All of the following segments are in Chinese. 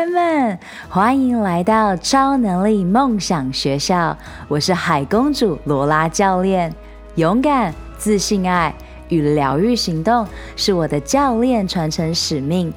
人们，欢迎来到超能力梦想学校。我是海公主罗拉教练。勇敢、自信、爱与疗愈行动是我的教练传承使命。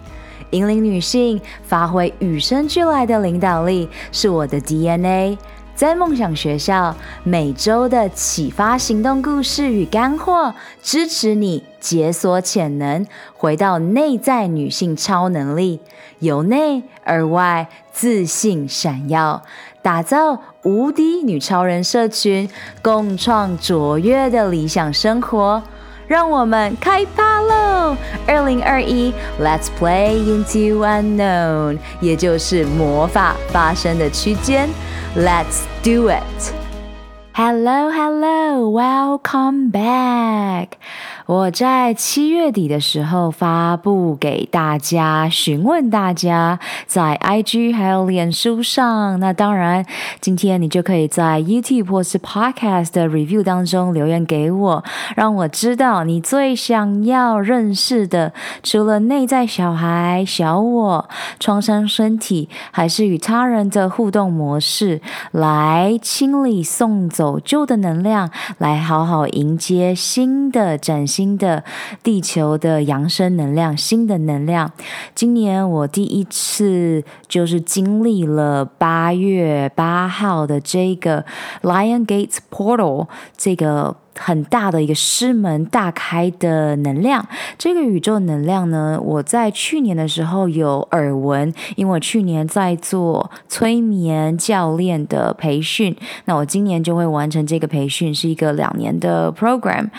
引领女性发挥与生俱来的领导力是我的 DNA。在梦想学校，每周的启发行动故事与干货，支持你解锁潜能，回到内在女性超能力，由内而外自信闪耀，打造无敌女超人社群，共创卓越的理想生活。让我们开趴喽！二零二一，Let's play into unknown，也就是魔法发生的区间。Let's do it! Hello, hello, welcome back. 我在七月底的时候发布给大家，询问大家在 IG 还有脸书上。那当然，今天你就可以在 YouTube 或是 Podcast 的 Review 当中留言给我，让我知道你最想要认识的，除了内在小孩、小我、创伤身体，还是与他人的互动模式，来清理、送走旧的能量，来好好迎接新的崭新新的地球的扬升能量，新的能量。今年我第一次就是经历了八月八号的这个 Lion Gates Portal 这个。很大的一个师门大开的能量，这个宇宙能量呢，我在去年的时候有耳闻，因为我去年在做催眠教练的培训，那我今年就会完成这个培训，是一个两年的 program。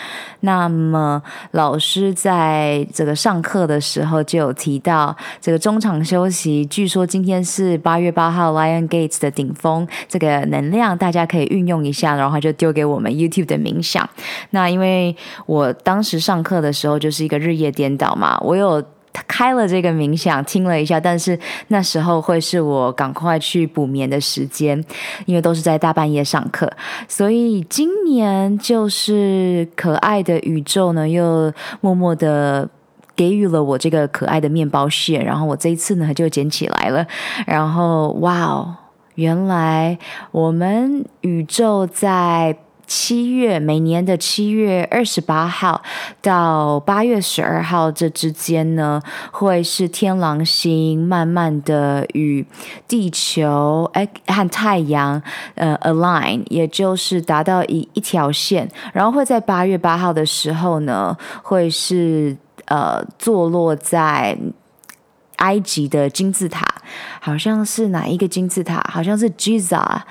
那么老师在这个上课的时候就有提到，这个中场休息，据说今天是八月八号 Lion Gates 的顶峰，这个能量大家可以运用一下，然后就丢给我们 YouTube 的冥想。那因为我当时上课的时候就是一个日夜颠倒嘛，我有开了这个冥想听了一下，但是那时候会是我赶快去补眠的时间，因为都是在大半夜上课，所以今年就是可爱的宇宙呢，又默默的给予了我这个可爱的面包屑，然后我这一次呢就捡起来了，然后哇哦，原来我们宇宙在。七月，每年的七月二十八号到八月十二号这之间呢，会是天狼星慢慢的与地球哎和太阳呃 align，也就是达到一一条线，然后会在八月八号的时候呢，会是呃坐落在埃及的金字塔，好像是哪一个金字塔？好像是 Giza。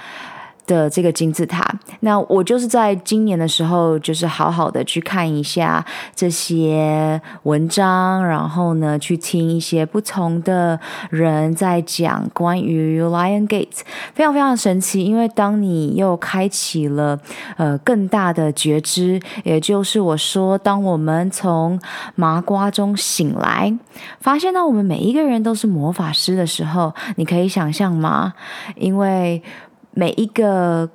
的这个金字塔，那我就是在今年的时候，就是好好的去看一下这些文章，然后呢，去听一些不同的人在讲关于 Lion Gate，非常非常神奇。因为当你又开启了呃更大的觉知，也就是我说，当我们从麻瓜中醒来，发现到我们每一个人都是魔法师的时候，你可以想象吗？因为每一个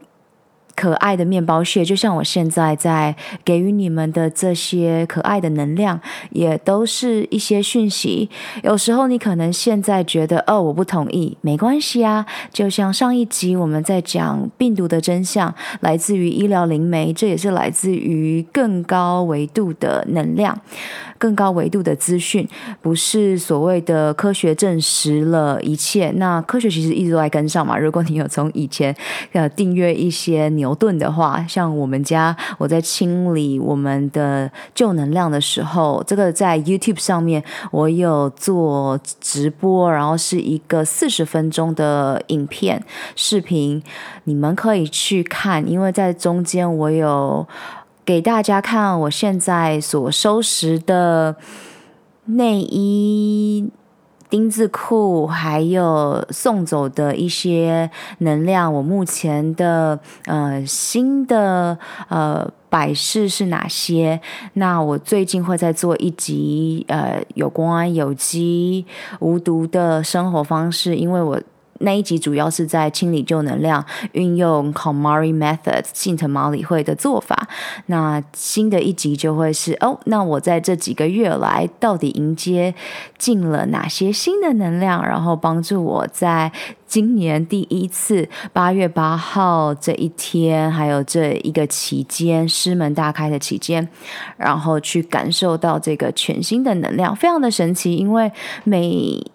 可爱的面包屑，就像我现在在给予你们的这些可爱的能量，也都是一些讯息。有时候你可能现在觉得，哦，我不同意，没关系啊。就像上一集我们在讲病毒的真相，来自于医疗灵媒，这也是来自于更高维度的能量。更高维度的资讯，不是所谓的科学证实了一切。那科学其实一直都在跟上嘛。如果你有从以前呃订阅一些牛顿的话，像我们家我在清理我们的旧能量的时候，这个在 YouTube 上面我有做直播，然后是一个四十分钟的影片视频，你们可以去看，因为在中间我有。给大家看我现在所收拾的内衣、丁字裤，还有送走的一些能量。我目前的呃新的呃摆饰是哪些？那我最近会在做一集呃有关有机无毒的生活方式，因为我。那一集主要是在清理旧能量，运用 KonMari Method 幸藤麻理会的做法。那新的一集就会是哦，那我在这几个月来到底迎接进了哪些新的能量，然后帮助我在。今年第一次八月八号这一天，还有这一个期间，师门大开的期间，然后去感受到这个全新的能量，非常的神奇。因为每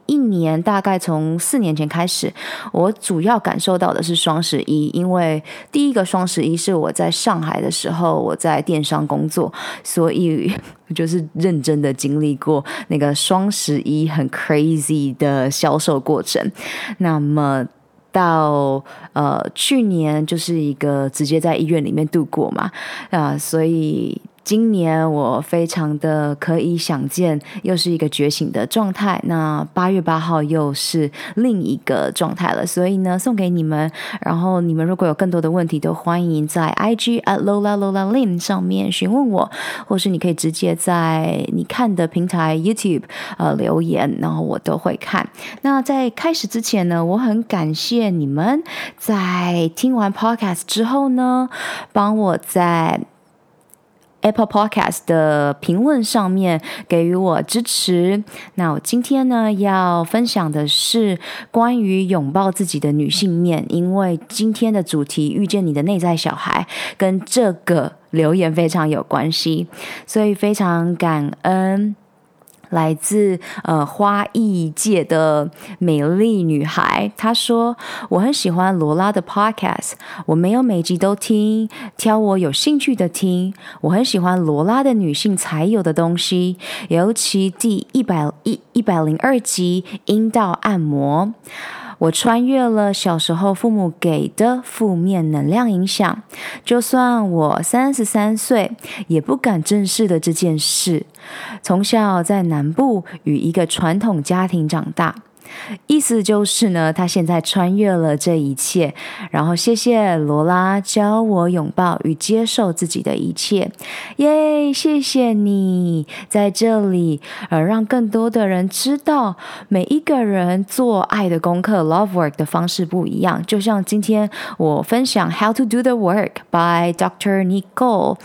一年大概从四年前开始，我主要感受到的是双十一，因为第一个双十一是我在上海的时候，我在电商工作，所以。就是认真的经历过那个双十一很 crazy 的销售过程，那么到呃去年就是一个直接在医院里面度过嘛，啊、所以。今年我非常的可以想见，又是一个觉醒的状态。那八月八号又是另一个状态了，所以呢，送给你们。然后你们如果有更多的问题，都欢迎在 IG at Lola Lola Lim 上面询问我，或是你可以直接在你看的平台 YouTube 呃留言，然后我都会看。那在开始之前呢，我很感谢你们在听完 Podcast 之后呢，帮我在。Apple Podcast 的评论上面给予我支持。那我今天呢要分享的是关于拥抱自己的女性面，因为今天的主题遇见你的内在小孩跟这个留言非常有关系，所以非常感恩。来自呃花艺界的美丽女孩，她说：“我很喜欢罗拉的 podcast，我没有每集都听，挑我有兴趣的听。我很喜欢罗拉的女性才有的东西，尤其第一百一一百零二集阴道按摩。”我穿越了小时候父母给的负面能量影响，就算我三十三岁，也不敢正视的这件事。从小在南部与一个传统家庭长大。意思就是呢，他现在穿越了这一切，然后谢谢罗拉教我拥抱与接受自己的一切，耶！谢谢你在这里，呃，让更多的人知道，每一个人做爱的功课 （love work） 的方式不一样。就像今天我分享《How to Do the Work》by Dr. Nicole，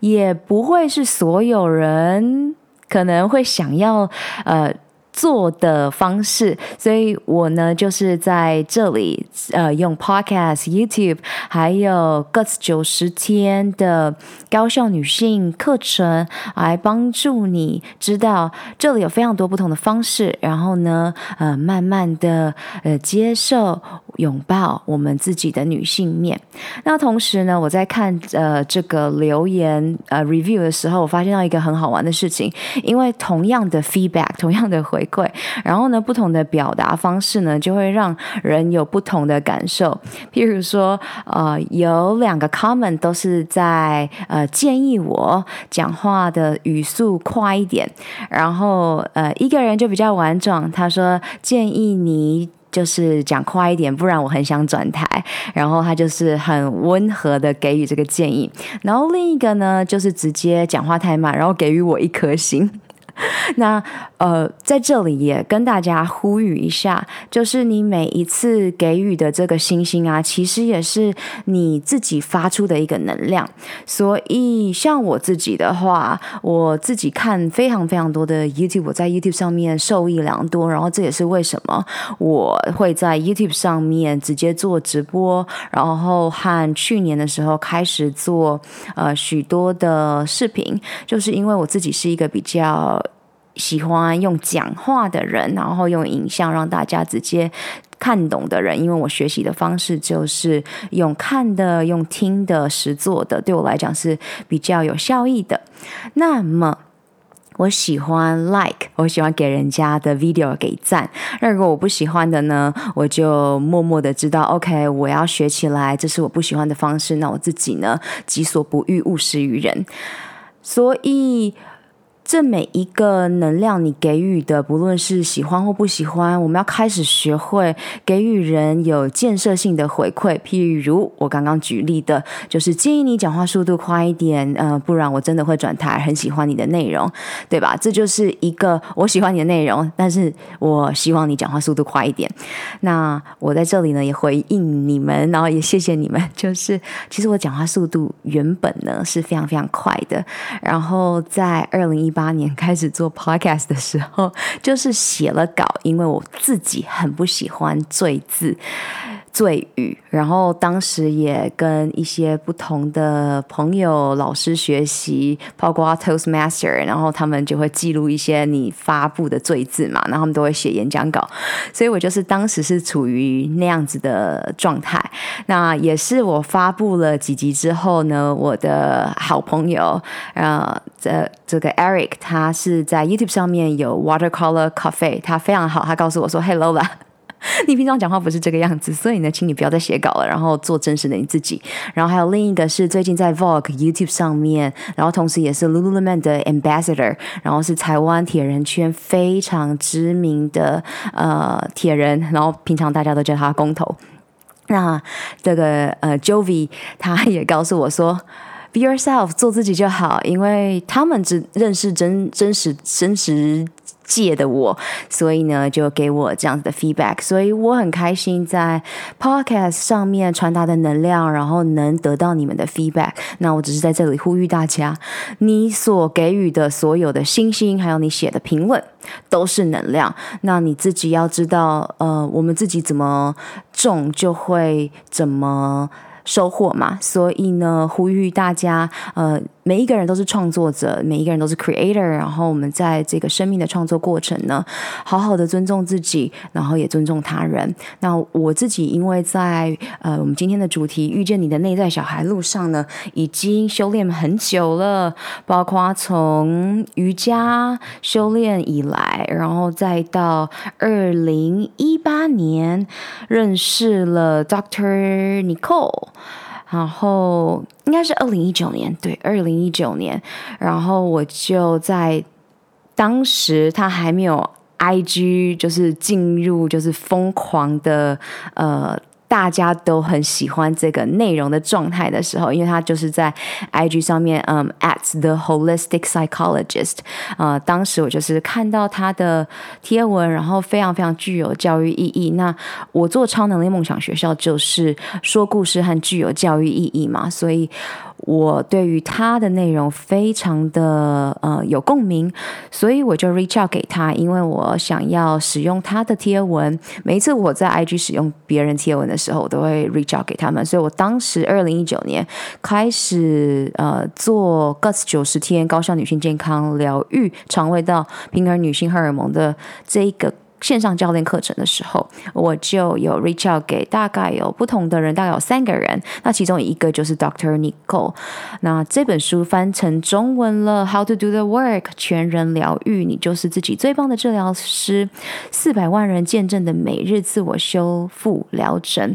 也不会是所有人可能会想要，呃。做的方式，所以我呢就是在这里，呃，用 Podcast、YouTube，还有 Guts 九十天的高效女性课程，来帮助你知道这里有非常多不同的方式，然后呢，呃，慢慢的呃接受拥抱我们自己的女性面。那同时呢，我在看呃这个留言呃 review 的时候，我发现到一个很好玩的事情，因为同样的 feedback，同样的回。会，然后呢，不同的表达方式呢，就会让人有不同的感受。譬如说，呃，有两个 comment 都是在呃建议我讲话的语速快一点，然后呃一个人就比较婉转，他说建议你就是讲快一点，不然我很想转台。然后他就是很温和的给予这个建议，然后另一个呢，就是直接讲话太慢，然后给予我一颗星。那呃，在这里也跟大家呼吁一下，就是你每一次给予的这个星星啊，其实也是你自己发出的一个能量。所以像我自己的话，我自己看非常非常多的 YouTube，我在 YouTube 上面受益良多。然后这也是为什么我会在 YouTube 上面直接做直播，然后和去年的时候开始做呃许多的视频，就是因为我自己是一个比较。喜欢用讲话的人，然后用影像让大家直接看懂的人，因为我学习的方式就是用看的、用听的、实做的，对我来讲是比较有效益的。那么，我喜欢 like，我喜欢给人家的 video 给赞。那如果我不喜欢的呢，我就默默的知道，OK，我要学起来，这是我不喜欢的方式。那我自己呢，己所不欲，勿施于人。所以。这每一个能量你给予的，不论是喜欢或不喜欢，我们要开始学会给予人有建设性的回馈。譬如我刚刚举例的，就是建议你讲话速度快一点，呃，不然我真的会转台。很喜欢你的内容，对吧？这就是一个我喜欢你的内容，但是我希望你讲话速度快一点。那我在这里呢，也回应你们，然后也谢谢你们。就是其实我讲话速度原本呢是非常非常快的，然后在二零一八。八年开始做 podcast 的时候，就是写了稿，因为我自己很不喜欢醉字。醉语，然后当时也跟一些不同的朋友、老师学习，包括 Toastmaster，然后他们就会记录一些你发布的赘字嘛，然后他们都会写演讲稿，所以我就是当时是处于那样子的状态。那也是我发布了几集之后呢，我的好朋友，呃，这这个 Eric，他是在 YouTube 上面有 Watercolor Cafe，他非常好，他告诉我说：“Hey Lola。” 你平常讲话不是这个样子，所以呢，请你不要再写稿了，然后做真实的你自己。然后还有另一个是最近在 Vogue YouTube 上面，然后同时也是 Lululemon 的 Ambassador，然后是台湾铁人圈非常知名的呃铁人，然后平常大家都叫他工头。那这个呃 Jovi 他也告诉我说，Be yourself，做自己就好，因为他们只认识真真实真实。借的我，所以呢，就给我这样子的 feedback，所以我很开心在 podcast 上面传达的能量，然后能得到你们的 feedback。那我只是在这里呼吁大家，你所给予的所有的星星，还有你写的评论，都是能量。那你自己要知道，呃，我们自己怎么种，就会怎么。收获嘛，所以呢，呼吁大家，呃，每一个人都是创作者，每一个人都是 creator，然后我们在这个生命的创作过程呢，好好的尊重自己，然后也尊重他人。那我自己，因为在呃，我们今天的主题遇见你的内在小孩路上呢，已经修炼很久了，包括从瑜伽修炼以来，然后再到二零一八年认识了 Doctor Nicole。然后应该是二零一九年，对，二零一九年，然后我就在当时他还没有 IG，就是进入就是疯狂的呃。大家都很喜欢这个内容的状态的时候，因为他就是在 IG 上面，嗯，at the holistic psychologist，呃，当时我就是看到他的贴文，然后非常非常具有教育意义。那我做超能力梦想学校就是说故事和具有教育意义嘛，所以。我对于他的内容非常的呃有共鸣，所以我就 reach out 给他，因为我想要使用他的贴文。每一次我在 IG 使用别人贴文的时候，我都会 reach out 给他们。所以我当时二零一九年开始呃做 Guts 九十天高效女性健康疗愈肠胃道平衡女性荷尔蒙的这一个。线上教练课程的时候，我就有 reach out 给大概有不同的人，大概有三个人。那其中一个就是 Dr. Nicole。那这本书翻成中文了，How to do the work，全人疗愈，你就是自己最棒的治疗师。四百万人见证的每日自我修复疗程。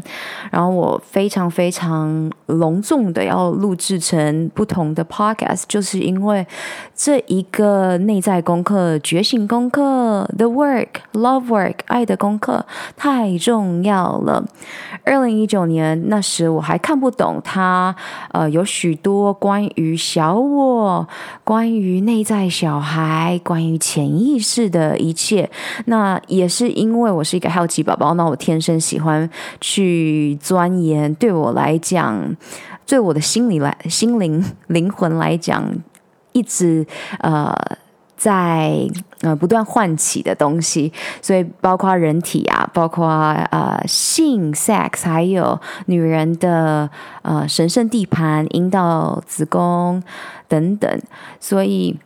然后我非常非常隆重的要录制成不同的 podcast，就是因为这一个内在功课、觉醒功课、The Work Love。Work 爱的功课太重要了。二零一九年那时我还看不懂他，呃，有许多关于小我、关于内在小孩、关于潜意识的一切。那也是因为我是一个好奇宝宝，那我天生喜欢去钻研。对我来讲，对我的心理来、心灵、灵魂来讲，一直呃。在呃不断唤起的东西，所以包括人体啊，包括呃性 sex，还有女人的呃神圣地盘、阴道、子宫等等，所以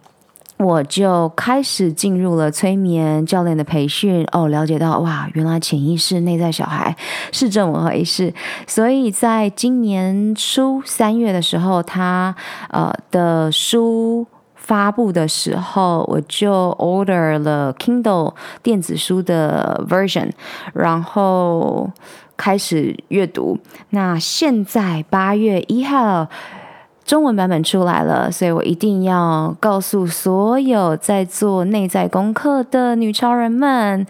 我就开始进入了催眠教练的培训。哦，了解到哇，原来潜意识、内在小孩是这么回事。所以在今年初三月的时候，他呃的书。发布的时候，我就 order 了 Kindle 电子书的 version，然后开始阅读。那现在八月一号中文版本出来了，所以我一定要告诉所有在做内在功课的女超人们。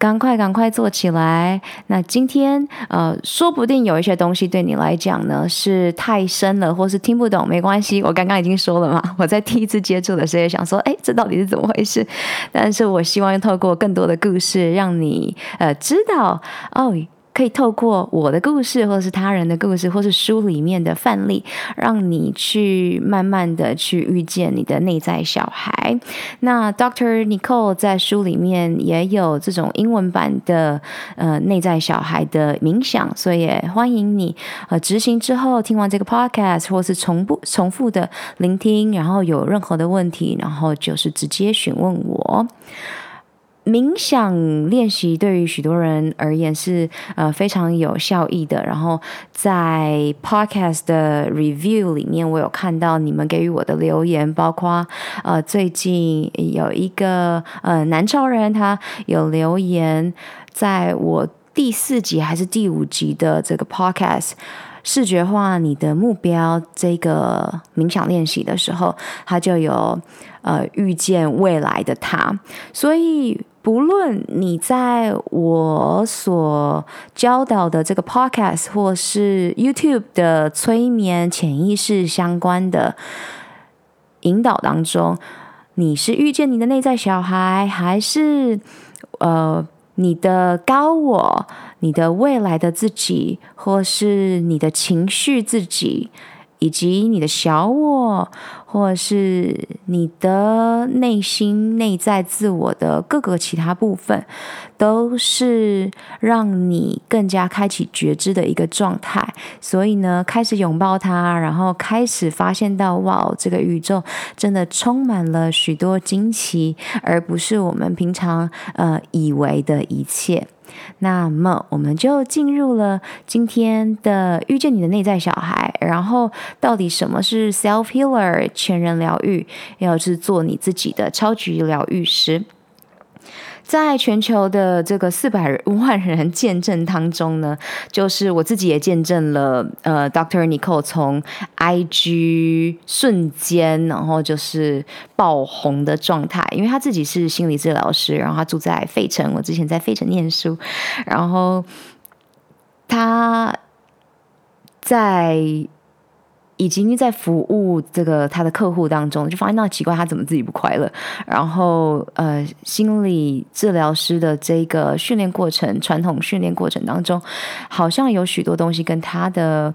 赶快，赶快做起来！那今天，呃，说不定有一些东西对你来讲呢是太深了，或是听不懂，没关系。我刚刚已经说了嘛，我在第一次接触的时候也想说，哎，这到底是怎么回事？但是我希望透过更多的故事，让你呃知道哦。可以透过我的故事，或者是他人的故事，或是书里面的范例，让你去慢慢的去遇见你的内在小孩。那 Doctor Nicole 在书里面也有这种英文版的呃内在小孩的冥想，所以也欢迎你呃执行之后听完这个 Podcast，或是重复重复的聆听，然后有任何的问题，然后就是直接询问我。冥想练习对于许多人而言是呃非常有效益的。然后在 Podcast 的 Review 里面，我有看到你们给予我的留言，包括呃最近有一个呃南超人，他有留言，在我第四集还是第五集的这个 Podcast 视觉化你的目标这个冥想练习的时候，他就有呃遇见未来的他，所以。不论你在我所教导的这个 podcast 或是 YouTube 的催眠潜意识相关的引导当中，你是遇见你的内在小孩，还是呃你的高我、你的未来的自己，或是你的情绪自己？以及你的小我，或者是你的内心、内在自我的各个其他部分，都是让你更加开启觉知的一个状态。所以呢，开始拥抱它，然后开始发现到，哇，这个宇宙真的充满了许多惊奇，而不是我们平常呃以为的一切。那么，我们就进入了今天的遇见你的内在小孩。然后，到底什么是 self healer 全人疗愈？要是做你自己的超级疗愈师。在全球的这个四百 万人见证当中呢，就是我自己也见证了，呃，Dr. Nicole 从 IG 瞬间，然后就是爆红的状态，因为他自己是心理治疗师，然后他住在费城，我之前在费城念书，然后他在。以及在服务这个他的客户当中，就发现那奇怪，他怎么自己不快乐？然后呃，心理治疗师的这个训练过程，传统训练过程当中，好像有许多东西跟他的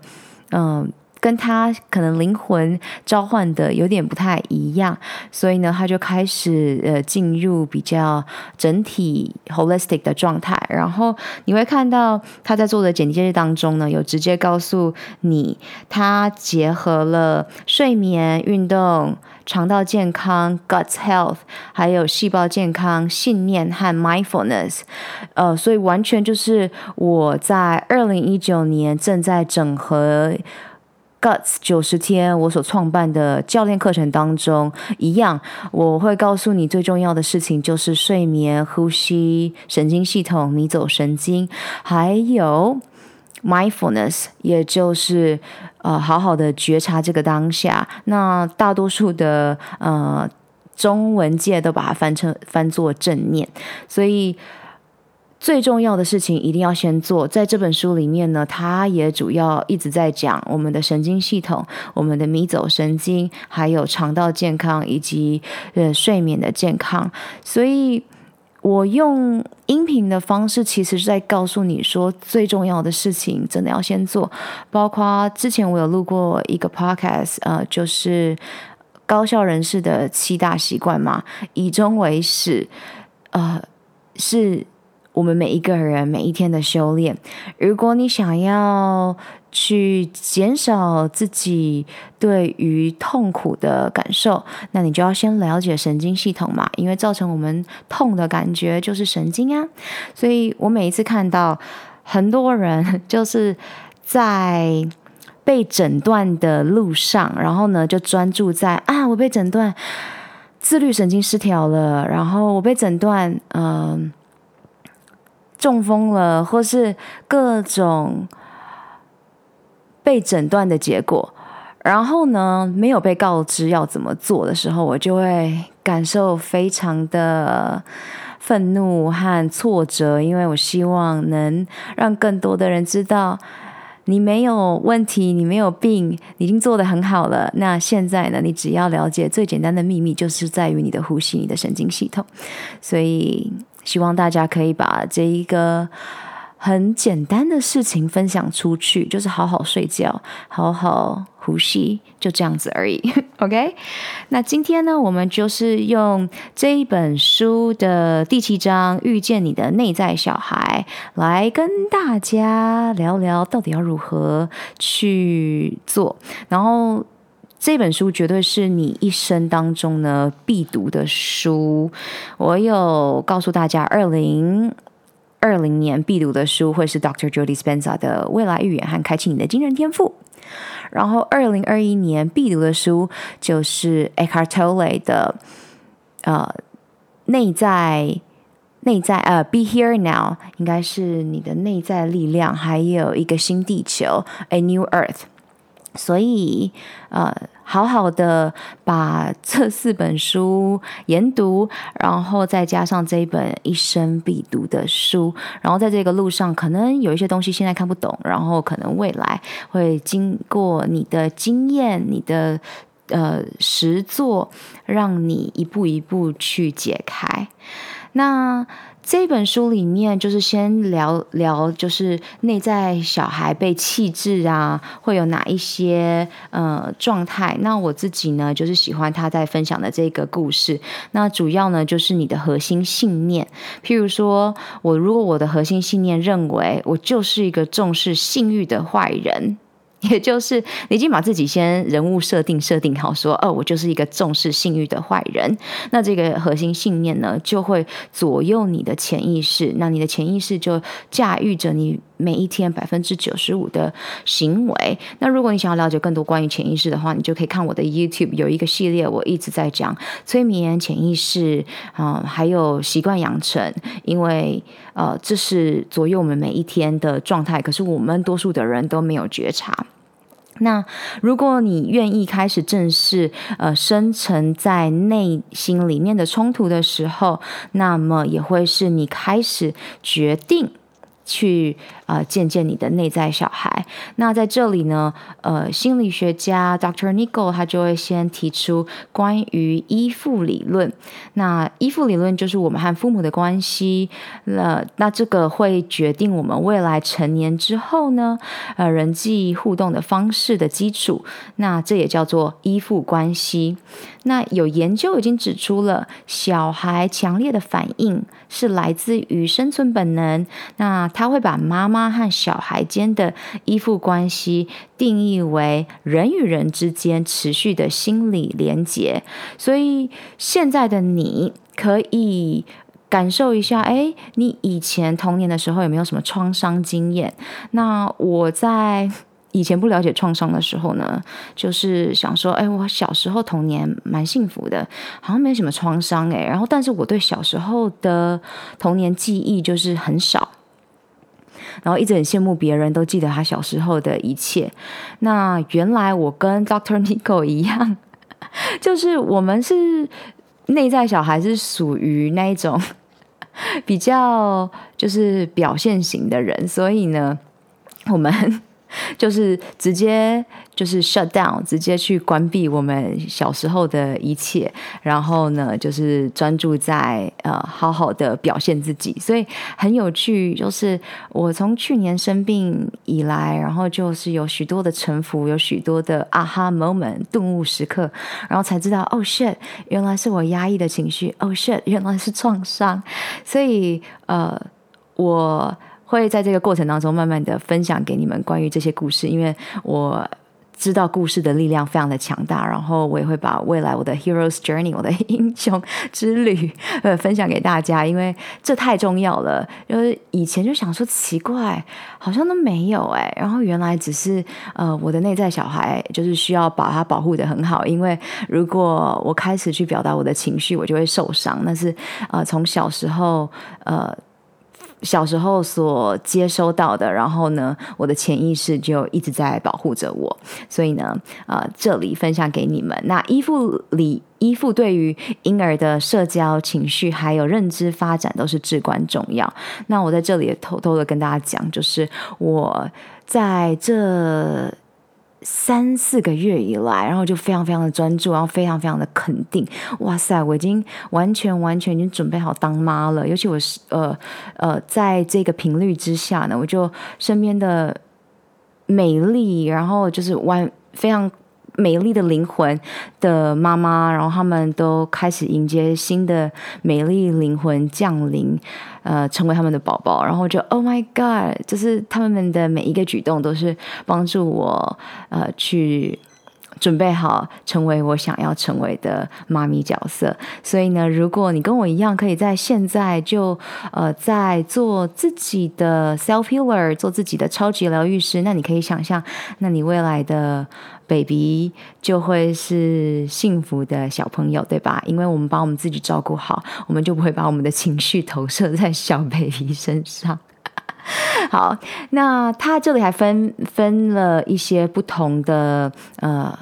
嗯。跟他可能灵魂召唤的有点不太一样，所以呢，他就开始呃进入比较整体 holistic 的状态。然后你会看到他在做的简介当中呢，有直接告诉你，他结合了睡眠、运动、肠道健康、（guts health，还有细胞健康、信念和 mindfulness。呃，所以完全就是我在二零一九年正在整合。九十天，我所创办的教练课程当中，一样，我会告诉你最重要的事情就是睡眠、呼吸、神经系统、迷走神经，还有 mindfulness，也就是呃，好好的觉察这个当下。那大多数的呃中文界都把它翻成翻作正念，所以。最重要的事情一定要先做。在这本书里面呢，它也主要一直在讲我们的神经系统、我们的迷走神经，还有肠道健康以及呃睡眠的健康。所以，我用音频的方式，其实是在告诉你说，最重要的事情真的要先做。包括之前我有录过一个 podcast，呃，就是高效人士的七大习惯嘛，以终为始，呃，是。我们每一个人每一天的修炼，如果你想要去减少自己对于痛苦的感受，那你就要先了解神经系统嘛，因为造成我们痛的感觉就是神经啊。所以我每一次看到很多人就是在被诊断的路上，然后呢就专注在啊，我被诊断自律神经失调了，然后我被诊断嗯。中风了，或是各种被诊断的结果，然后呢，没有被告知要怎么做的时候，我就会感受非常的愤怒和挫折，因为我希望能让更多的人知道，你没有问题，你没有病，你已经做得很好了。那现在呢，你只要了解最简单的秘密，就是在于你的呼吸，你的神经系统。所以，希望大家可以把这一个。很简单的事情分享出去，就是好好睡觉，好好呼吸，就这样子而已。OK，那今天呢，我们就是用这一本书的第七章《遇见你的内在小孩》来跟大家聊聊，到底要如何去做。然后这本书绝对是你一生当中呢必读的书。我有告诉大家，二零。二零年必读的书会是 Dr. Joe Dispenza 的《未来预言》和《开启你的惊人天赋》，然后二零二一年必读的书就是 Eckhart Tolle 的呃内在内在呃 Be Here Now，应该是你的内在力量，还有一个新地球 A New Earth。所以，呃，好好的把这四本书研读，然后再加上这一本一生必读的书，然后在这个路上，可能有一些东西现在看不懂，然后可能未来会经过你的经验、你的呃实作，让你一步一步去解开。那。这本书里面就是先聊聊，就是内在小孩被弃置啊，会有哪一些呃状态？那我自己呢，就是喜欢他在分享的这个故事。那主要呢，就是你的核心信念。譬如说，我如果我的核心信念认为我就是一个重视性欲的坏人。也就是你已经把自己先人物设定设定好，说哦，我就是一个重视信誉的坏人。那这个核心信念呢，就会左右你的潜意识。那你的潜意识就驾驭着你每一天百分之九十五的行为。那如果你想要了解更多关于潜意识的话，你就可以看我的 YouTube 有一个系列，我一直在讲催眠、潜意识啊、还有习惯养成。因为呃，这是左右我们每一天的状态，可是我们多数的人都没有觉察。那如果你愿意开始正视呃深层在内心里面的冲突的时候，那么也会是你开始决定。去啊、呃，见见你的内在小孩。那在这里呢，呃，心理学家 Dr. Nichol 他就会先提出关于依附理论。那依附理论就是我们和父母的关系。那那这个会决定我们未来成年之后呢，呃，人际互动的方式的基础。那这也叫做依附关系。那有研究已经指出了，小孩强烈的反应是来自于生存本能。那他会把妈妈妈和小孩间的依附关系定义为人与人之间持续的心理连结，所以现在的你可以感受一下，哎，你以前童年的时候有没有什么创伤经验？那我在以前不了解创伤的时候呢，就是想说，哎，我小时候童年蛮幸福的，好像没什么创伤，哎，然后但是我对小时候的童年记忆就是很少。然后一直很羡慕别人都记得他小时候的一切。那原来我跟 Doctor Nico 一样，就是我们是内在小孩，是属于那一种比较就是表现型的人，所以呢，我们。就是直接就是 shut down，直接去关闭我们小时候的一切，然后呢，就是专注在呃好好的表现自己。所以很有趣，就是我从去年生病以来，然后就是有许多的沉浮，有许多的啊哈 moment 顿悟时刻，然后才知道哦 shit，原来是我压抑的情绪，哦 shit，原来是创伤。所以呃我。会在这个过程当中，慢慢的分享给你们关于这些故事，因为我知道故事的力量非常的强大，然后我也会把未来我的 hero's journey，我的 英雄之旅，呃，分享给大家，因为这太重要了。因为以前就想说奇怪，好像都没有哎，然后原来只是呃，我的内在小孩就是需要把他保护得很好，因为如果我开始去表达我的情绪，我就会受伤。那是呃，从小时候呃。小时候所接收到的，然后呢，我的潜意识就一直在保护着我。所以呢，呃，这里分享给你们。那依附里，依附对于婴儿的社交、情绪还有认知发展都是至关重要。那我在这里也偷偷的跟大家讲，就是我在这。三四个月以来，然后就非常非常的专注，然后非常非常的肯定。哇塞，我已经完全完全已经准备好当妈了。尤其我是呃呃，在这个频率之下呢，我就身边的美丽，然后就是完非常。美丽的灵魂的妈妈，然后他们都开始迎接新的美丽灵魂降临，呃，成为他们的宝宝。然后就 Oh my God，就是他们的每一个举动都是帮助我，呃，去准备好成为我想要成为的妈咪角色。所以呢，如果你跟我一样，可以在现在就呃在做自己的 self healer，做自己的超级疗愈师，那你可以想象，那你未来的。baby 就会是幸福的小朋友，对吧？因为我们把我们自己照顾好，我们就不会把我们的情绪投射在小 baby 身上。好，那他这里还分分了一些不同的呃。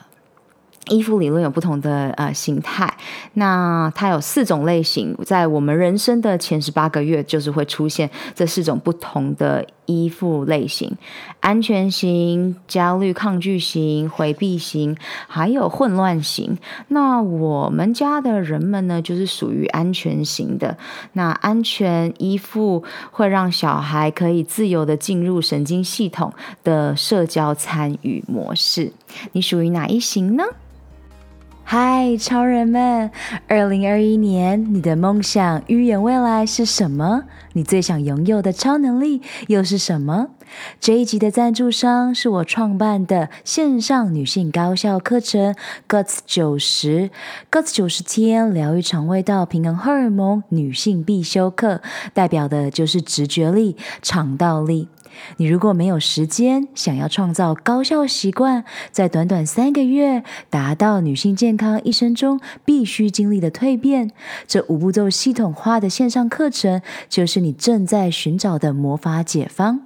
依附理论有不同的呃形态，那它有四种类型，在我们人生的前十八个月，就是会出现这四种不同的依附类型：安全型、焦虑抗拒型、回避型，还有混乱型。那我们家的人们呢，就是属于安全型的。那安全依附会让小孩可以自由地进入神经系统的社交参与模式。你属于哪一型呢？嗨，超人们！二零二一年，你的梦想预言未来是什么？你最想拥有的超能力又是什么？这一集的赞助商是我创办的线上女性高效课程 Guts 九十 Guts 九十天疗愈肠胃道平衡荷尔蒙女性必修课，代表的就是直觉力、肠道力。你如果没有时间，想要创造高效习惯，在短短三个月达到女性健康一生中必须经历的蜕变，这五步骤系统化的线上课程，就是你正在寻找的魔法解方。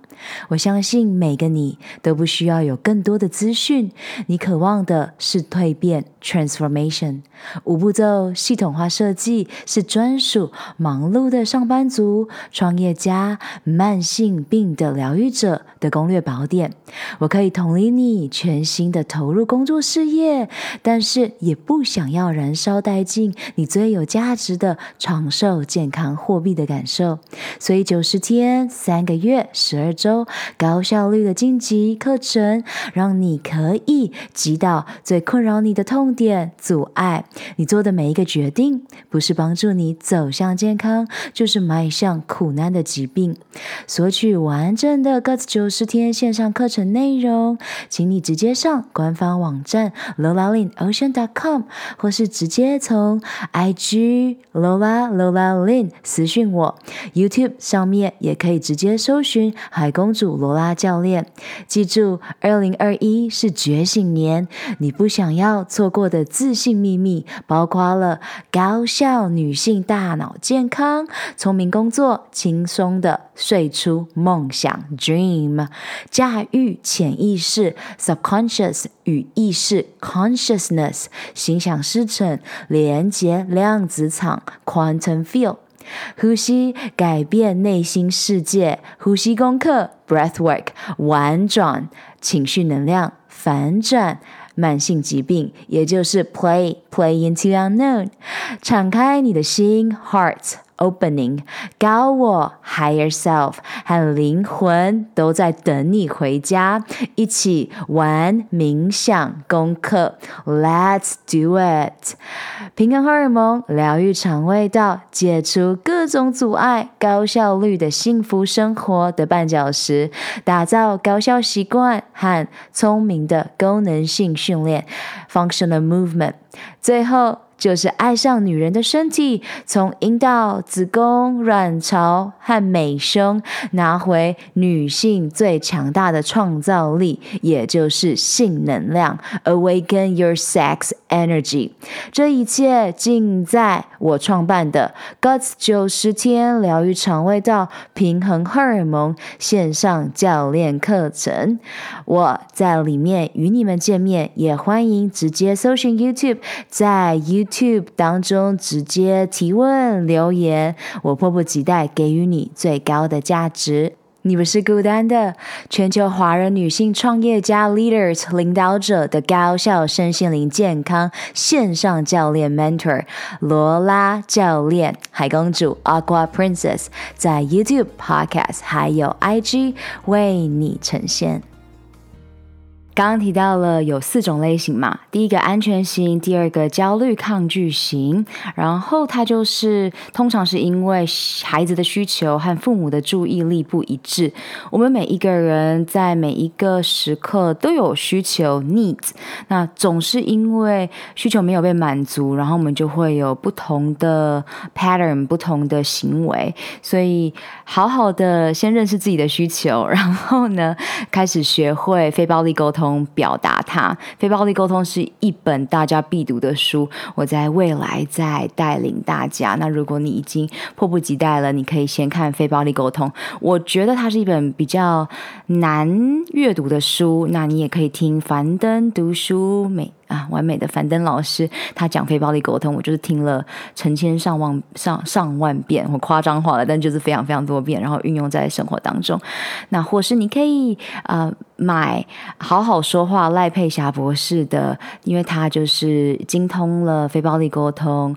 我相信每个你都不需要有更多的资讯，你渴望的是蜕变 （transformation）。五步骤系统化设计是专属忙碌的上班族、创业家、慢性病的疗愈者的攻略宝典。我可以同理你全心的投入工作事业，但是也不想要燃烧殆尽你最有价值的长寿、健康、货币的感受。所以九十天、三个月、十二周。高效率的晋级课程，让你可以击倒最困扰你的痛点、阻碍。你做的每一个决定，不是帮助你走向健康，就是迈向苦难的疾病。索取完整的 Guts 九十天线上课程内容，请你直接上官方网站 lola lin ocean dot com，或是直接从 IG Lola Lola Lin 私讯我。YouTube 上面也可以直接搜寻海公主罗拉教练，记住，二零二一是觉醒年，你不想要错过过的自信秘密，包括了高效女性大脑健康、聪明工作、轻松的睡出梦想 （dream）、驾驭潜意识 （subconscious） 与意识 （consciousness）、心想事成、连接量子场 （quantum field）。呼吸改变内心世界，呼吸功课 （breathwork） 婉转情绪能量反转慢性疾病，也就是 play play into unknown，敞开你的心 （heart）。Opening，高我 Higher Self 和灵魂都在等你回家，一起玩冥想功课。Let's do it！平衡荷尔蒙，疗愈肠胃道，解除各种阻碍，高效率的幸福生活的绊脚石，打造高效习惯和聪明的功能性训练 （Functional Movement）。最后。就是爱上女人的身体，从阴道、子宫、卵巢和美胸拿回女性最强大的创造力，也就是性能量。Awaken your sex energy。这一切尽在我创办的 Guts 九十天疗愈肠胃道、平衡荷尔蒙线上教练课程。我在里面与你们见面，也欢迎直接搜寻 YouTube，在 YouTube。当中直接提问留言，我迫不及待给予你最高的价值。你不是孤单的，全球华人女性创业家 Leaders 领导者的高效身心灵健康线上教练 Mentor 罗拉教练海公主 Aqua Princess 在 YouTube Podcast 还有 IG 为你呈现。刚刚提到了有四种类型嘛，第一个安全型，第二个焦虑抗拒型，然后它就是通常是因为孩子的需求和父母的注意力不一致。我们每一个人在每一个时刻都有需求 needs，那总是因为需求没有被满足，然后我们就会有不同的 pattern，不同的行为。所以好好的先认识自己的需求，然后呢，开始学会非暴力沟通。表达它，非暴力沟通是一本大家必读的书。我在未来再带领大家。那如果你已经迫不及待了，你可以先看非暴力沟通。我觉得它是一本比较难阅读的书。那你也可以听樊登读书美。啊，完美的樊登老师，他讲非暴力沟通，我就是听了成千上万上上万遍，我夸张化了，但就是非常非常多遍，然后运用在生活当中。那或是你可以啊、买好好说话赖佩霞博士的，因为他就是精通了非暴力沟通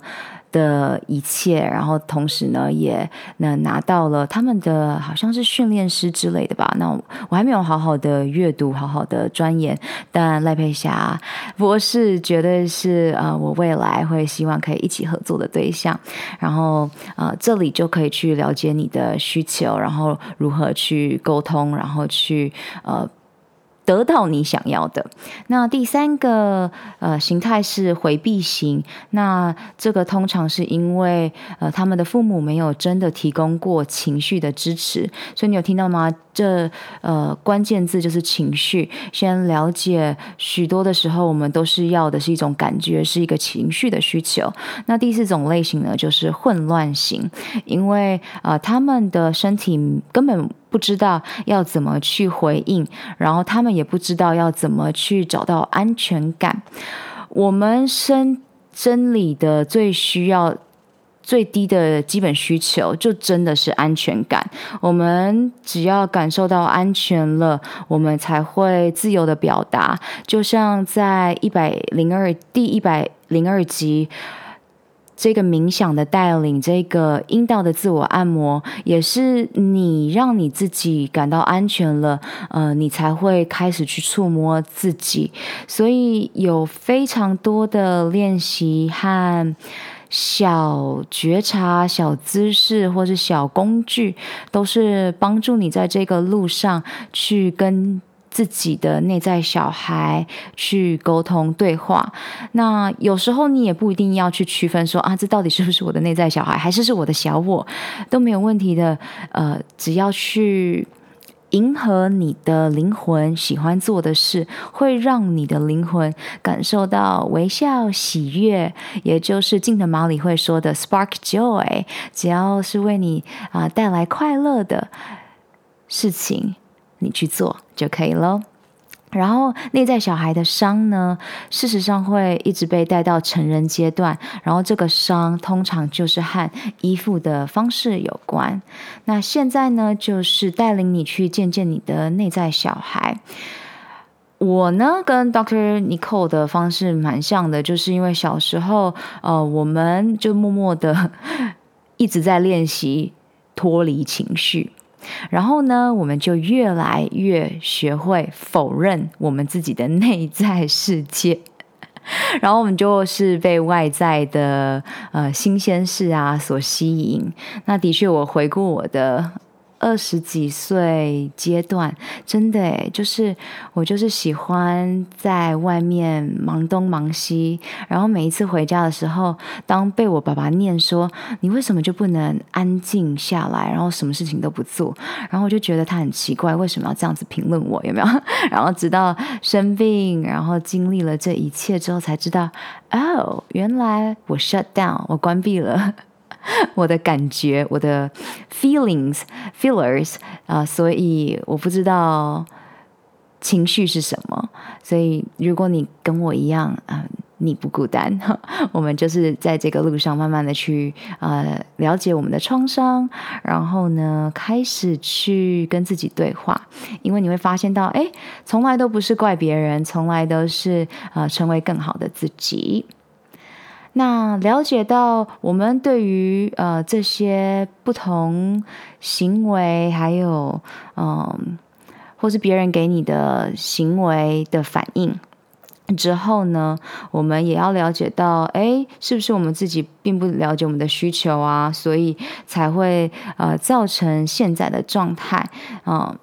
的一切，然后同时呢，也能拿到了他们的好像是训练师之类的吧。那我还没有好好的阅读，好好的钻研，但赖佩霞博士绝对是呃，我未来会希望可以一起合作的对象。然后呃，这里就可以去了解你的需求，然后如何去沟通，然后去呃。得到你想要的。那第三个呃形态是回避型。那这个通常是因为呃他们的父母没有真的提供过情绪的支持，所以你有听到吗？这呃关键字就是情绪。先了解，许多的时候我们都是要的是一种感觉，是一个情绪的需求。那第四种类型呢，就是混乱型，因为呃他们的身体根本。不知道要怎么去回应，然后他们也不知道要怎么去找到安全感。我们生真理的最需要、最低的基本需求，就真的是安全感。我们只要感受到安全了，我们才会自由的表达。就像在一百零二第一百零二集。这个冥想的带领，这个阴道的自我按摩，也是你让你自己感到安全了，呃，你才会开始去触摸自己。所以有非常多的练习和小觉察、小姿势或是小工具，都是帮助你在这个路上去跟。自己的内在小孩去沟通对话，那有时候你也不一定要去区分说啊，这到底是不是我的内在小孩，还是是我的小我，都没有问题的。呃，只要去迎合你的灵魂喜欢做的事，会让你的灵魂感受到微笑、喜悦，也就是近藤麻里会说的 spark joy。只要是为你啊、带来快乐的事情。你去做就可以了。然后内在小孩的伤呢，事实上会一直被带到成人阶段。然后这个伤通常就是和依附的方式有关。那现在呢，就是带领你去见见你的内在小孩。我呢，跟 Doctor Nicole 的方式蛮像的，就是因为小时候，呃，我们就默默的 一直在练习脱离情绪。然后呢，我们就越来越学会否认我们自己的内在世界，然后我们就是被外在的呃新鲜事啊所吸引。那的确，我回顾我的二十几岁阶段，真的诶，就是我就是喜欢在外面忙东忙西，然后每一次回家的时候，当被我爸爸念说你为什么就不能安静下来，然后什么事情都不做，然后我就觉得他很奇怪，为什么要这样子评论我，有没有？然后直到生病，然后经历了这一切之后，才知道哦，原来我 shut down，我关闭了。我的感觉，我的 feelings feelers 啊、所以我不知道情绪是什么。所以如果你跟我一样啊、你不孤单，我们就是在这个路上慢慢的去呃了解我们的创伤，然后呢开始去跟自己对话，因为你会发现到，哎，从来都不是怪别人，从来都是呃成为更好的自己。那了解到我们对于呃这些不同行为，还有嗯、或是别人给你的行为的反应之后呢，我们也要了解到，哎，是不是我们自己并不了解我们的需求啊，所以才会呃造成现在的状态，嗯、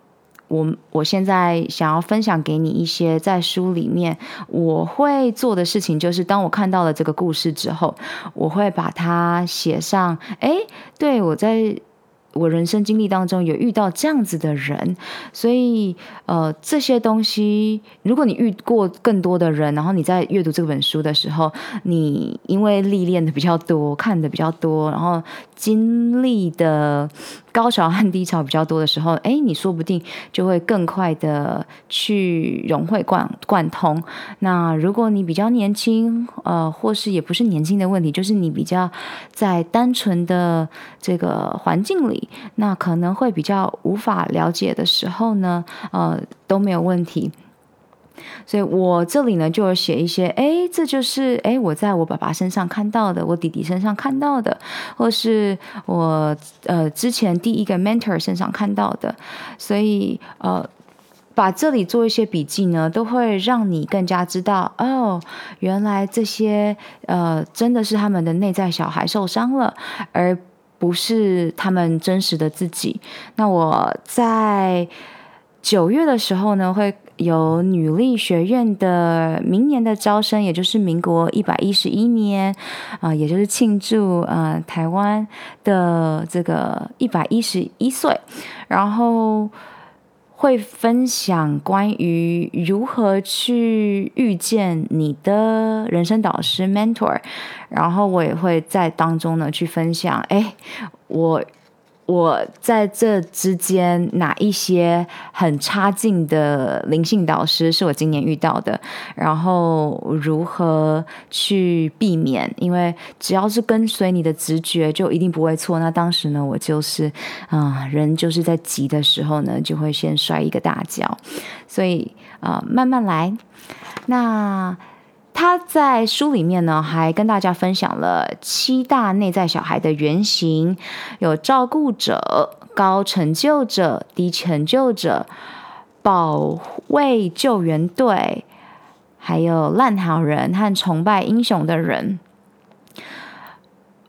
我我现在想要分享给你一些在书里面我会做的事情，就是当我看到了这个故事之后，我会把它写上。哎，对，我在。我人生经历当中有遇到这样子的人，所以呃这些东西，如果你遇过更多的人，然后你在阅读这本书的时候，你因为历练的比较多，看的比较多，然后经历的高潮和低潮比较多的时候，哎，你说不定就会更快的去融会贯贯通。那如果你比较年轻，呃，或是也不是年轻的问题，就是你比较在单纯的这个环境里。那可能会比较无法了解的时候呢，呃，都没有问题。所以我这里呢就写一些，哎，这就是哎我在我爸爸身上看到的，我弟弟身上看到的，或是我呃之前第一个 mentor 身上看到的。所以呃，把这里做一些笔记呢，都会让你更加知道，哦，原来这些呃真的是他们的内在小孩受伤了，而。不是他们真实的自己。那我在九月的时候呢，会有女力学院的明年的招生，也就是民国一百一十一年啊、也就是庆祝呃台湾的这个一百一十一岁，然后。会分享关于如何去遇见你的人生导师 mentor，然后我也会在当中呢去分享，哎，我。我在这之间哪一些很差劲的灵性导师是我今年遇到的？然后如何去避免？因为只要是跟随你的直觉，就一定不会错。那当时呢，我就是啊、人就是在急的时候呢，就会先摔一个大跤。所以啊、慢慢来。那。他在书里面呢，还跟大家分享了七大内在小孩的原型，有照顾者、高成就者、低成就者、保卫救援队，还有烂好人和崇拜英雄的人。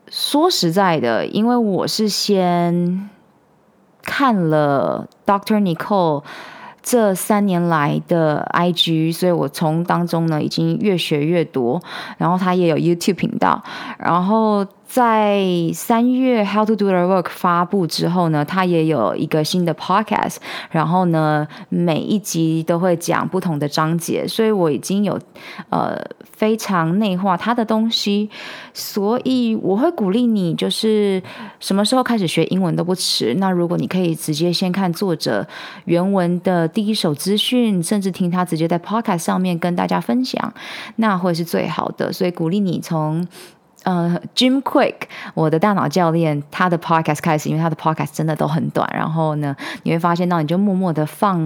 说实在的，因为我是先看了 Dr. Nicole。这三年来的 IG，所以我从当中呢已经越学越多，然后他也有 YouTube 频道，然后。在三月《How to Do the Work》发布之后呢，他也有一个新的 Podcast，然后呢，每一集都会讲不同的章节，所以我已经有呃非常内化他的东西，所以我会鼓励你，就是什么时候开始学英文都不迟。那如果你可以直接先看作者原文的第一手资讯，甚至听他直接在 Podcast 上面跟大家分享，那会是最好的。所以鼓励你从。呃、，Jim Quick，我的大脑教练，他的 podcast 开始，因为他的 podcast 真的都很短。然后呢，你会发现到，你就默默的放，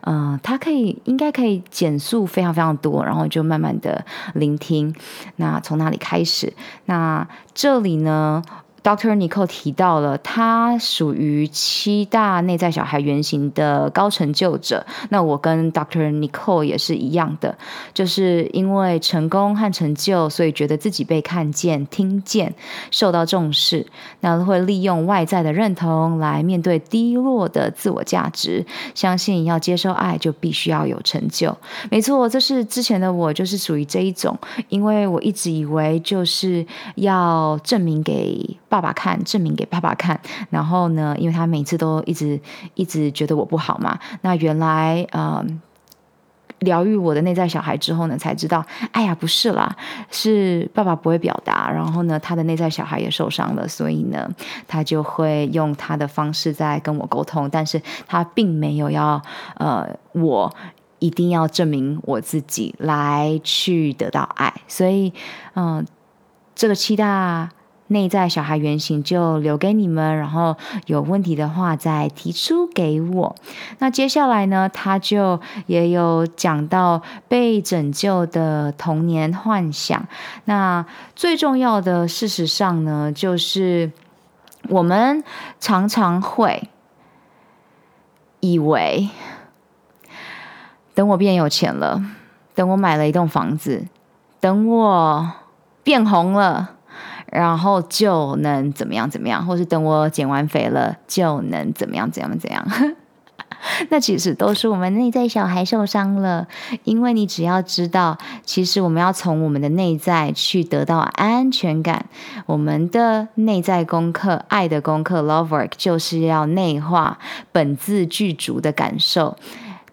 嗯、呃，他可以应该可以减速非常非常多，然后就慢慢的聆听。那从哪里开始？那这里呢，Dr. Nicole 提到了，他属于七大内在小孩原型的高成就者。那我跟 Dr. Nicole 也是一样的，就是因为成功和成就，所以觉得自己被看见、听见、受到重视。那会利用外在的认同来面对低落的自我价值。相信要接受爱，就必须要有成就。没错，这是之前的我，就是属于这一种，因为我一直以为就是要证明给。爸爸看，证明给爸爸看。然后呢，因为他每次都一直一直觉得我不好嘛。那原来呃，疗愈我的内在小孩之后呢，才知道，哎呀，不是啦，是爸爸不会表达。然后呢，他的内在小孩也受伤了，所以呢，他就会用他的方式在跟我沟通。但是他并没有要呃，我一定要证明我自己来去得到爱。所以，嗯、这个七大。内在小孩原型就留给你们，然后有问题的话再提出给我。那接下来呢，他就也有讲到被拯救的童年幻想。那最重要的，事实上呢，就是我们常常会以为，等我变有钱了，等我买了一栋房子，等我变红了。然后就能怎么样怎么样，或是等我减完肥了就能怎么样怎样怎样。那其实都是我们内在小孩受伤了。因为你只要知道，其实我们要从我们的内在去得到安全感。我们的内在功课、爱的功课 （Love Work） 就是要内化本自具足的感受。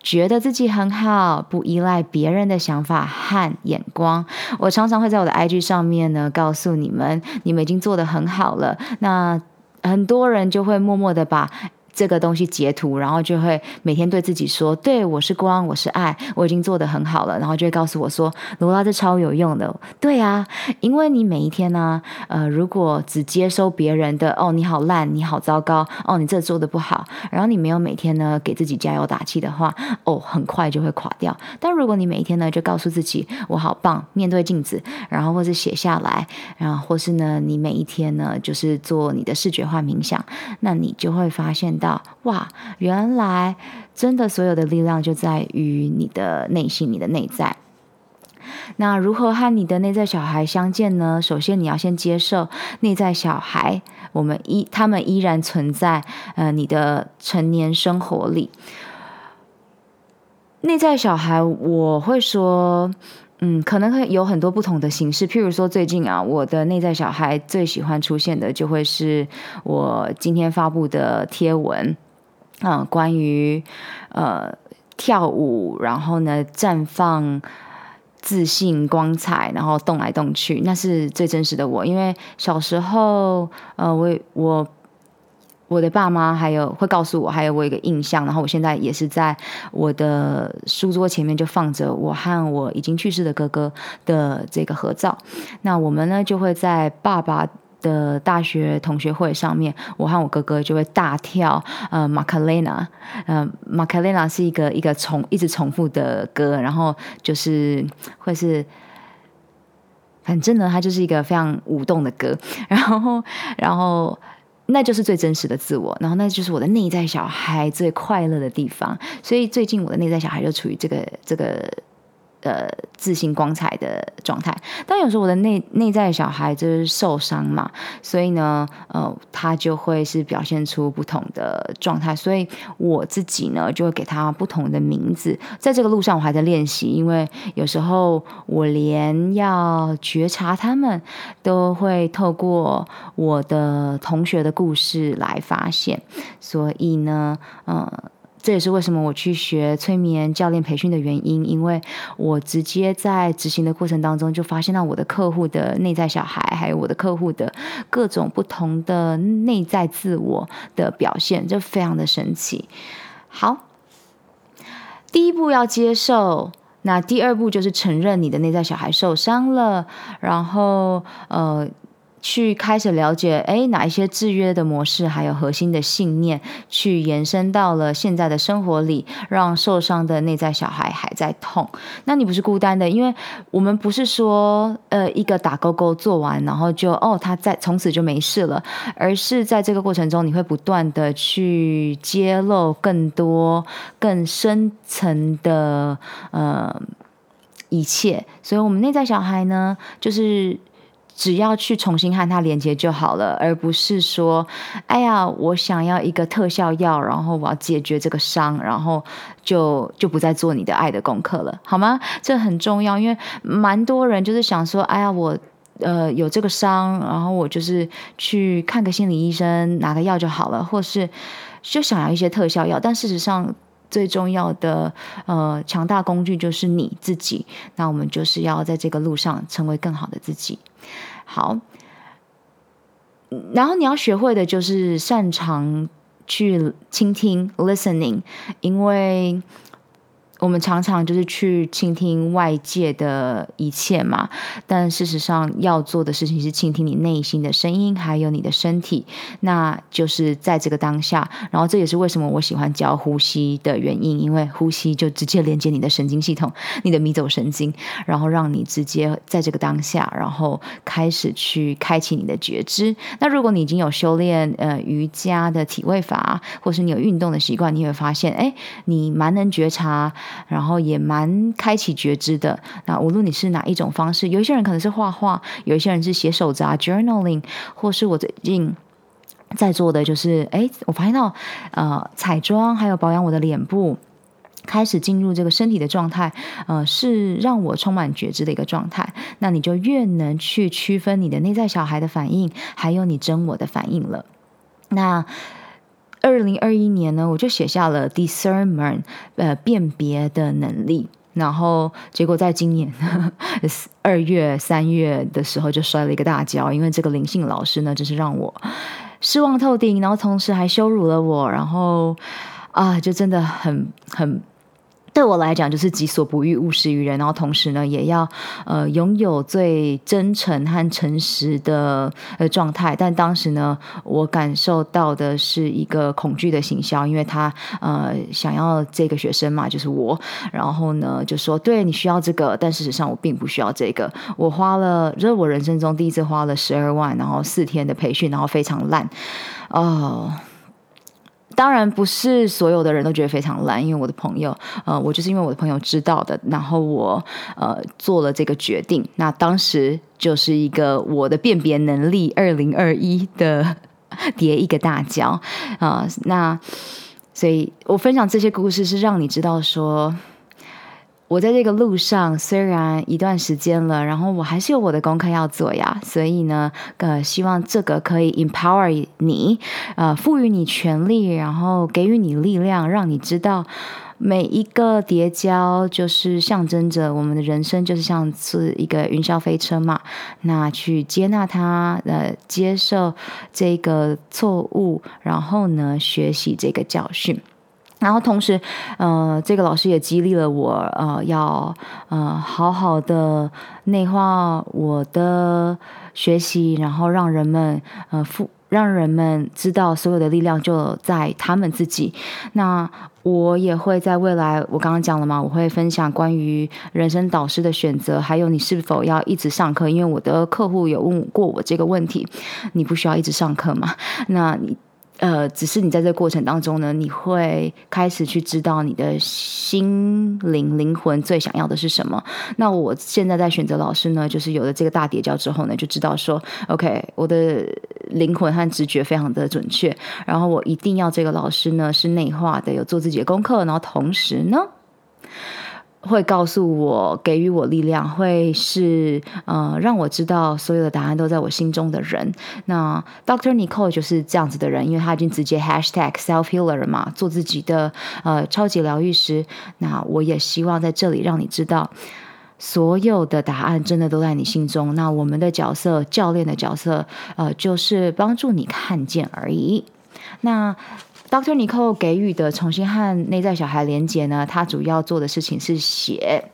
觉得自己很好，不依赖别人的想法和眼光。我常常会在我的 IG 上面呢，告诉你们，你们已经做得很好了。那很多人就会默默的把。这个东西截图，然后就会每天对自己说：“对，我是光，我是爱，我已经做得很好了。”然后就会告诉我说：“罗拉，这超有用的。”对啊，因为你每一天呢，呃，如果只接收别人的“哦，你好烂，你好糟糕，哦，你这做得不好”，然后你没有每天呢给自己加油打气的话，哦，很快就会垮掉。但如果你每一天呢就告诉自己“我好棒”，面对镜子，然后或是写下来，然后或是呢你每一天呢就是做你的视觉化冥想，那你就会发现到。哇，原来真的所有的力量就在于你的内心，你的内在。那如何和你的内在小孩相见呢？首先，你要先接受内在小孩，我们依他们依然存在，呃，你的成年生活里。内在小孩，我会说。嗯，可能会有很多不同的形式。譬如说，最近啊，我的内在小孩最喜欢出现的，就会是我今天发布的贴文，嗯，关于呃跳舞，然后呢绽放自信光彩，然后动来动去，那是最真实的我。因为小时候，呃，我我。我的爸妈还有会告诉我，还有我一个印象，然后我现在也是在我的书桌前面就放着我和我已经去世的哥哥的这个合照。那我们呢就会在爸爸的大学同学会上面，我和我哥哥就会大跳呃玛卡雷娜，呃玛卡雷娜是一个一个重一直重复的歌，然后就是会是，反正呢它就是一个非常舞动的歌，然后然后。那就是最真实的自我，然后那就是我的内在小孩最快乐的地方。所以最近我的内在小孩就处于这个这个。呃，自信光彩的状态，但有时候我的内内在小孩就是受伤嘛，所以呢，呃，他就会是表现出不同的状态，所以我自己呢就会给他不同的名字。在这个路上，我还在练习，因为有时候我连要觉察他们，都会透过我的同学的故事来发现，所以呢，嗯、呃。这也是为什么我去学催眠教练培训的原因，因为我直接在执行的过程当中就发现到我的客户的内在小孩，还有我的客户的各种不同的内在自我的表现，就非常的神奇。好，第一步要接受，那第二步就是承认你的内在小孩受伤了，然后呃。去开始了解，诶，哪一些制约的模式，还有核心的信念，去延伸到了现在的生活里，让受伤的内在小孩还在痛。那你不是孤单的，因为我们不是说，呃，一个打勾勾做完，然后就哦，他在从此就没事了，而是在这个过程中，你会不断的去揭露更多、更深层的呃一切。所以，我们内在小孩呢，就是。只要去重新和他连接就好了，而不是说，哎呀，我想要一个特效药，然后我要解决这个伤，然后就就不再做你的爱的功课了，好吗？这很重要，因为蛮多人就是想说，哎呀，我呃有这个伤，然后我就是去看个心理医生，拿个药就好了，或是就想要一些特效药，但事实上。最重要的呃强大工具就是你自己，那我们就是要在这个路上成为更好的自己。好，然后你要学会的就是擅长去倾听 （listening），因为。我们常常就是去倾听外界的一切嘛，但事实上要做的事情是倾听你内心的声音，还有你的身体，那就是在这个当下。然后这也是为什么我喜欢教呼吸的原因，因为呼吸就直接连接你的神经系统，你的迷走神经，然后让你直接在这个当下，然后开始去开启你的觉知。那如果你已经有修炼呃瑜伽的体位法，或是你有运动的习惯，你会发现，哎，你蛮能觉察。然后也蛮开启觉知的。那无论你是哪一种方式，有一些人可能是画画，有一些人是写手札 （journaling），或是我最近在做的就是，哎，我发现到呃彩妆还有保养我的脸部，开始进入这个身体的状态，呃，是让我充满觉知的一个状态。那你就越能去区分你的内在小孩的反应，还有你真我的反应了。那。二零二一年呢，我就写下了 discernment，呃，辨别的能力。然后结果在今年 二月、三月的时候就摔了一个大跤，因为这个灵性老师呢，真是让我失望透顶，然后同时还羞辱了我，然后啊，就真的很很。对我来讲，就是己所不欲，勿施于人。然后同时呢，也要呃拥有最真诚和诚实的呃状态。但当时呢，我感受到的是一个恐惧的行销，因为他呃想要这个学生嘛，就是我。然后呢，就说对你需要这个，但事实上我并不需要这个。我花了，这是我人生中第一次花了十二万，然后四天的培训，然后非常烂哦。当然不是所有的人都觉得非常烂，因为我的朋友，呃，我就是因为我的朋友知道的，然后我呃做了这个决定。那当时就是一个我的辨别能力二零二一的 叠一个大跤啊，呃，那所以我分享这些故事是让你知道说。我在这个路上虽然一段时间了，然后我还是有我的功课要做呀。所以呢，呃，希望这个可以 empower 你，呃，赋予你权力，然后给予你力量，让你知道每一个跌跤就是象征着我们的人生，就是像是一个云霄飞车嘛。那去接纳它，呃，接受这个错误，然后呢，学习这个教训。然后同时，呃，这个老师也激励了我，呃，要呃好好的内化我的学习，然后让人们呃赋让人们知道所有的力量就在他们自己。那我也会在未来，我刚刚讲了嘛，我会分享关于人生导师的选择，还有你是否要一直上课，因为我的客户有问过我这个问题，你不需要一直上课嘛？那你。呃，只是你在这个过程当中呢，你会开始去知道你的心灵灵魂最想要的是什么。那我现在在选择老师呢，就是有了这个大叠加之后呢，就知道说，OK，我的灵魂和直觉非常的准确，然后我一定要这个老师呢是内化的，有做自己的功课，然后同时呢。会告诉我，给予我力量，会是呃，让我知道所有的答案都在我心中的人。那 Doctor Nicole 就是这样子的人，因为他已经直接 Hashtag Self Healer 了嘛，做自己的呃超级疗愈师。那我也希望在这里让你知道，所有的答案真的都在你心中。那我们的角色，教练的角色，呃，就是帮助你看见而已。那。Dr. Nicole 给予的重新和内在小孩连接呢，他主要做的事情是写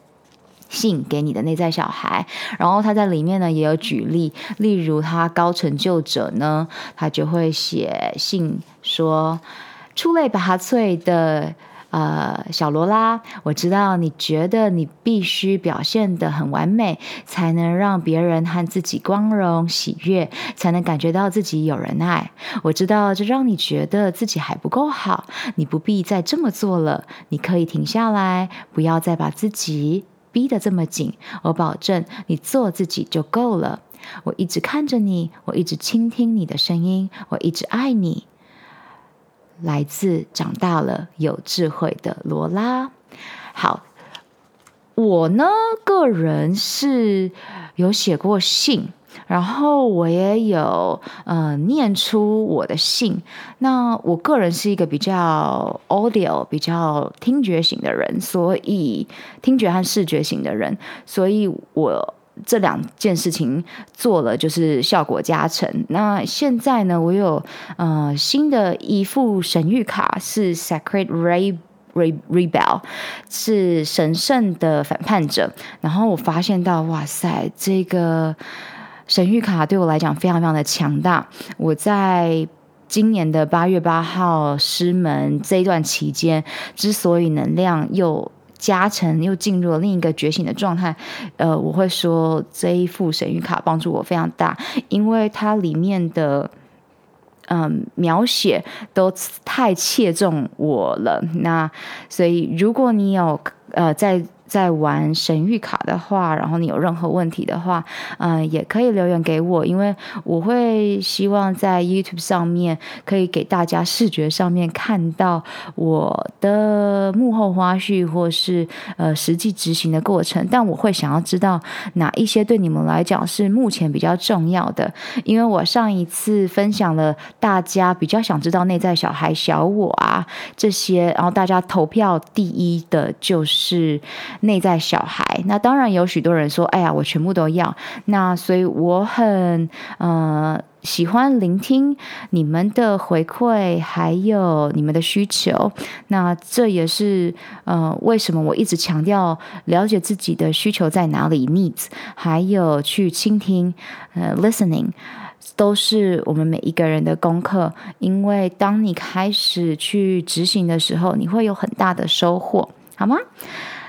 信给你的内在小孩，然后他在里面呢也有举例，例如他高成就者呢，他就会写信说，出类拔萃的。呃，小罗拉，我知道你觉得你必须表现得很完美，才能让别人和自己光荣喜悦，才能感觉到自己有人爱。我知道这让你觉得自己还不够好，你不必再这么做了，你可以停下来，不要再把自己逼得这么紧。我保证，你做自己就够了。我一直看着你，我一直倾听你的声音，我一直爱你。来自长大了有智慧的罗拉。好，我呢个人是有写过信，然后我也有呃念出我的信。那我个人是一个比较 audio、比较听觉型的人，所以听觉和视觉型的人，所以我。这两件事情做了，就是效果加成。那现在呢，我有呃新的一副神谕卡，是 Sacred Re Re Rebel，是神圣的反叛者。然后我发现到，哇塞，这个神谕卡对我来讲非常非常的强大。我在今年的八月八号师门这一段期间，之所以能量又加成又进入了另一个觉醒的状态，呃，我会说这一副神谕卡帮助我非常大，因为它里面的嗯、描写都太切中我了。那所以如果你有呃在。在玩神諭卡的话，然后你有任何问题的话，嗯、也可以留言给我，因为我会希望在 YouTube 上面可以给大家视觉上面看到我的幕后花絮，或是呃实际执行的过程。但我会想要知道哪一些对你们来讲是目前比较重要的，因为我上一次分享了大家比较想知道内在小孩、小我啊这些，然后大家投票第一的就是。内在小孩，那当然有许多人说：“哎呀，我全部都要。”那所以我很呃喜欢聆听你们的回馈，还有你们的需求。那这也是呃为什么我一直强调了解自己的需求在哪里，needs，还有去倾听，呃，listening，都是我们每一个人的功课。因为当你开始去执行的时候，你会有很大的收获，好吗？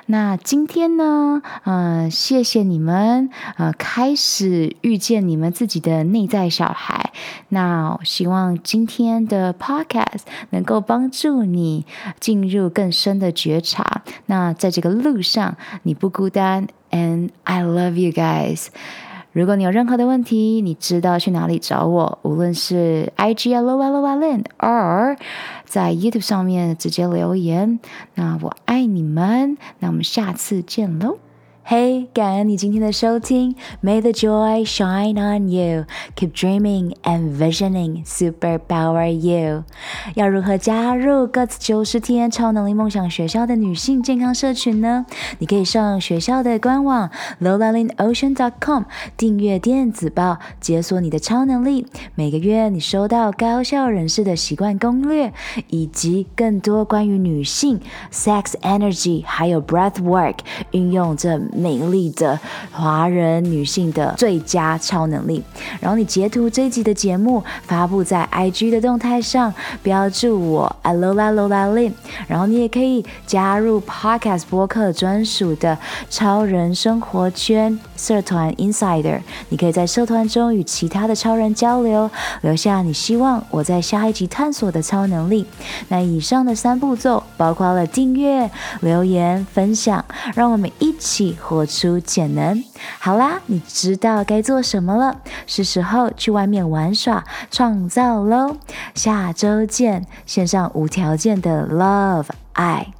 那今天呢，呃，谢谢你们，呃，开始遇见你们自己的内在小孩。那希望今天的 podcast 能够帮助你进入更深的觉察。那在这个路上，你不孤单，and I love you guys。如果你有任何的问题，你知道去哪里找我，无论是 IG LOLOLIN，or 在 YouTube 上面直接留言。那我爱你们，那我们下次见喽。嘿，感恩你今天的收听。May the joy shine on you. Keep dreaming and visioning. Super power you. 要如何加入 Guts 九十天超能力梦想学校的女性健康社群呢？你可以上学校的官网 lolalinnocean.com 订阅电子报，解锁你的超能力。每个月你收到高效人士的习惯攻略，以及更多关于女性 sex energy 还有 breath work 运用这。美丽的华人女性的最佳超能力。然后你截图这一集的节目发布在 IG 的动态上，标注我 Alola Lola Lin。然后你也可以加入 Podcast 播客专属的超人生活圈社团 Insider。你可以在社团中与其他的超人交流，留下你希望我在下一集探索的超能力。那以上的三步骤包括了订阅、留言、分享，让我们一起。活出潜能。好啦，你知道该做什么了，是时候去外面玩耍、创造喽。下周见，献上无条件的 love 爱。